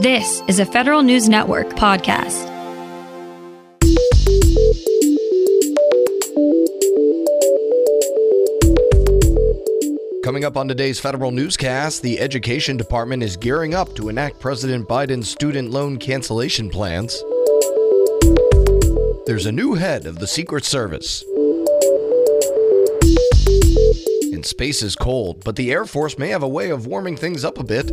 This is a Federal News Network podcast. Coming up on today's federal newscast, the Education Department is gearing up to enact President Biden's student loan cancellation plans. There's a new head of the Secret Service. And space is cold, but the Air Force may have a way of warming things up a bit.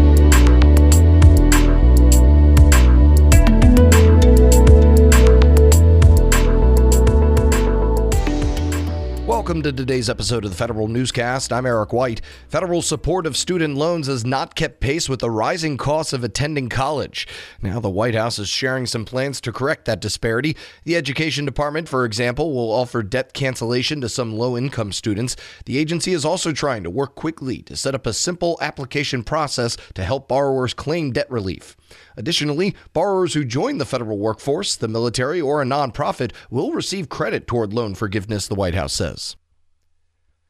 Welcome to today's episode of the Federal Newscast. I'm Eric White. Federal support of student loans has not kept pace with the rising costs of attending college. Now, the White House is sharing some plans to correct that disparity. The Education Department, for example, will offer debt cancellation to some low income students. The agency is also trying to work quickly to set up a simple application process to help borrowers claim debt relief. Additionally, borrowers who join the federal workforce, the military, or a nonprofit will receive credit toward loan forgiveness, the White House says.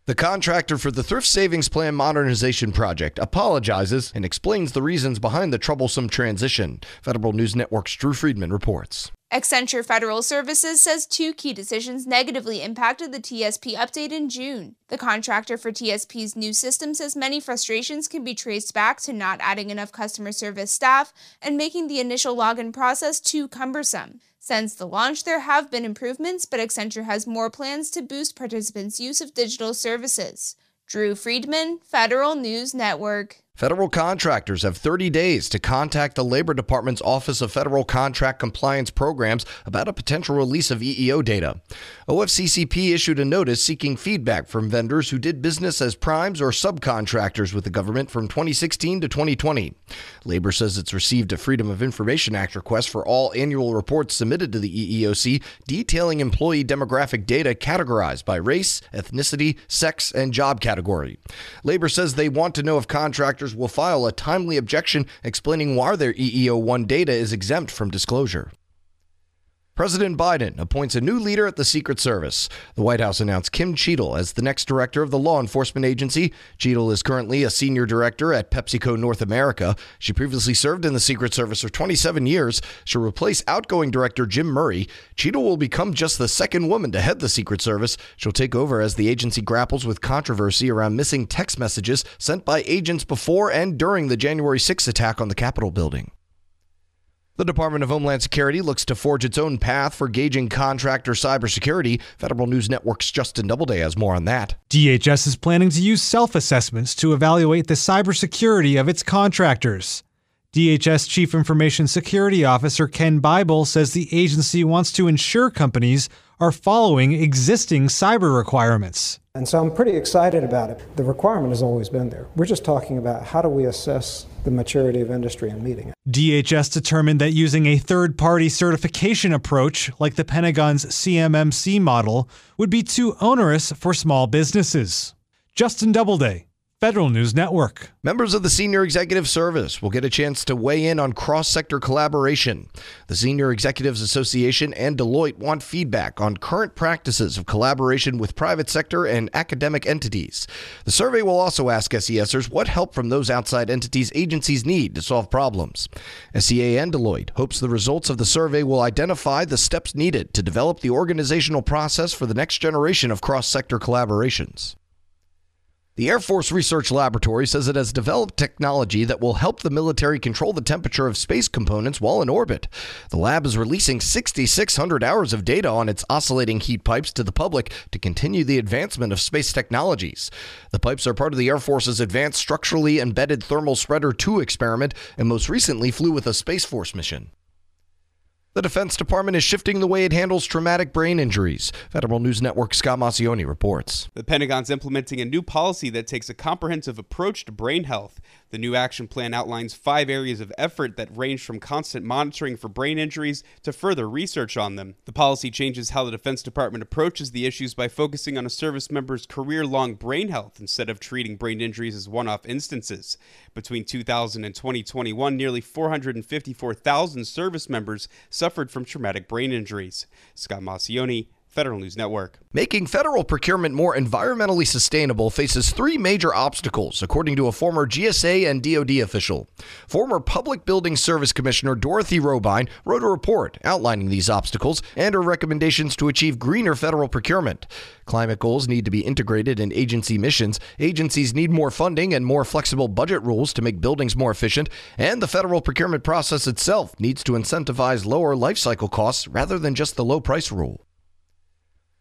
The contractor for the Thrift Savings Plan Modernization Project apologizes and explains the reasons behind the troublesome transition. Federal News Network's Drew Friedman reports. Accenture Federal Services says two key decisions negatively impacted the TSP update in June. The contractor for TSP's new system says many frustrations can be traced back to not adding enough customer service staff and making the initial login process too cumbersome. Since the launch, there have been improvements, but Accenture has more plans to boost participants' use of digital services. Drew Friedman, Federal News Network. Federal contractors have 30 days to contact the Labor Department's Office of Federal Contract Compliance Programs about a potential release of EEO data. OFCCP issued a notice seeking feedback from vendors who did business as primes or subcontractors with the government from 2016 to 2020. Labor says it's received a Freedom of Information Act request for all annual reports submitted to the EEOC detailing employee demographic data categorized by race, ethnicity, sex, and job category. Labor says they want to know if contractors will file a timely objection explaining why their EEO1 data is exempt from disclosure. President Biden appoints a new leader at the Secret Service. The White House announced Kim Cheatle as the next director of the law enforcement agency. Cheatle is currently a senior director at PepsiCo North America. She previously served in the Secret Service for 27 years. She'll replace outgoing director Jim Murray. Cheatle will become just the second woman to head the Secret Service. She'll take over as the agency grapples with controversy around missing text messages sent by agents before and during the January 6 attack on the Capitol building. The Department of Homeland Security looks to forge its own path for gauging contractor cybersecurity. Federal News Network's Justin Doubleday has more on that. DHS is planning to use self assessments to evaluate the cybersecurity of its contractors. DHS Chief Information Security Officer Ken Bible says the agency wants to ensure companies are following existing cyber requirements. And so I'm pretty excited about it. The requirement has always been there. We're just talking about how do we assess the maturity of industry and meeting it. DHS determined that using a third party certification approach, like the Pentagon's CMMC model, would be too onerous for small businesses. Justin Doubleday, Federal News Network. Members of the Senior Executive Service will get a chance to weigh in on cross sector collaboration. The Senior Executives Association and Deloitte want feedback on current practices of collaboration with private sector and academic entities. The survey will also ask SESers what help from those outside entities agencies need to solve problems. SEA and Deloitte hopes the results of the survey will identify the steps needed to develop the organizational process for the next generation of cross sector collaborations. The Air Force Research Laboratory says it has developed technology that will help the military control the temperature of space components while in orbit. The lab is releasing 6,600 hours of data on its oscillating heat pipes to the public to continue the advancement of space technologies. The pipes are part of the Air Force's Advanced Structurally Embedded Thermal Spreader 2 experiment and most recently flew with a Space Force mission. The Defense Department is shifting the way it handles traumatic brain injuries. Federal News Network Scott Maucione reports. The Pentagon's implementing a new policy that takes a comprehensive approach to brain health. The new action plan outlines five areas of effort that range from constant monitoring for brain injuries to further research on them. The policy changes how the Defense Department approaches the issues by focusing on a service member's career long brain health instead of treating brain injuries as one off instances. Between 2000 and 2021, nearly 454,000 service members suffered from traumatic brain injuries. Scott Maucione, Federal News Network. Making federal procurement more environmentally sustainable faces three major obstacles, according to a former GSA and DoD official. Former Public Building Service Commissioner Dorothy Robyn wrote a report outlining these obstacles and her recommendations to achieve greener federal procurement. Climate goals need to be integrated in agency missions. Agencies need more funding and more flexible budget rules to make buildings more efficient, and the federal procurement process itself needs to incentivize lower life cycle costs rather than just the low price rule.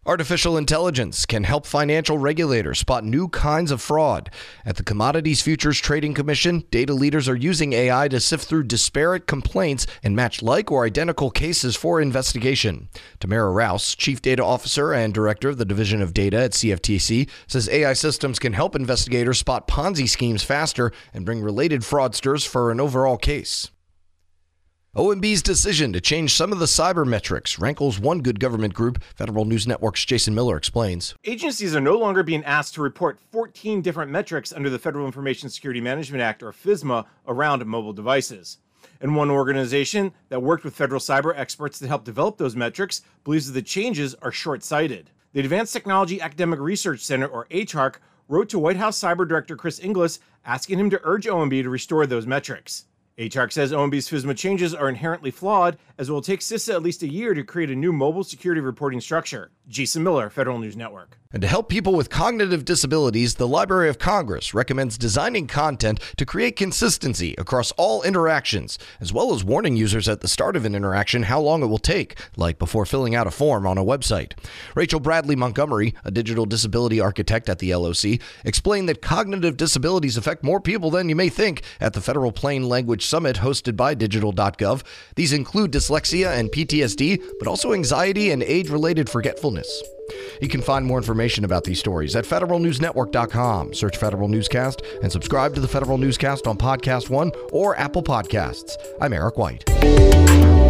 Artificial intelligence can help financial regulators spot new kinds of fraud. At the Commodities Futures Trading Commission, data leaders are using AI to sift through disparate complaints and match like or identical cases for investigation. Tamara Roust, Chief Data Officer and Director of the Division of Data at CFTC, says AI systems can help investigators spot Ponzi schemes faster and bring related fraudsters for an overall case. OMB's decision to change some of the cyber metrics rankles one good government group. Federal News Network's Jason Miller explains. Agencies are no longer being asked to report 14 different metrics under the Federal Information Security Management Act, or FISMA, around mobile devices. And one organization that worked with federal cyber experts to help develop those metrics believes that the changes are short sighted. The Advanced Technology Academic Research Center, or ATARC, wrote to White House Cyber Director Chris Inglis asking him to urge OMB to restore those metrics. ATARC says OMB's FISMA changes are inherently flawed, as it will take CISA at least a year to create a new mobile security reporting structure. Jason Miller, Federal News Network. And to help people with cognitive disabilities, the Library of Congress recommends designing content to create consistency across all interactions, as well as warning users at the start of an interaction how long it will take, like before filling out a form on a website. Rachel Bradley Montgomery, a digital disability architect at the LOC, explained that cognitive disabilities affect more people than you may think at the Federal Plain Language Summit hosted by digital.gov. These include dyslexia and PTSD, but also anxiety and age related forgetfulness. You can find more information about these stories at federalnewsnetwork.com. Search Federal Newscast and subscribe to the Federal Newscast on Podcast One or Apple Podcasts. I'm Eric White.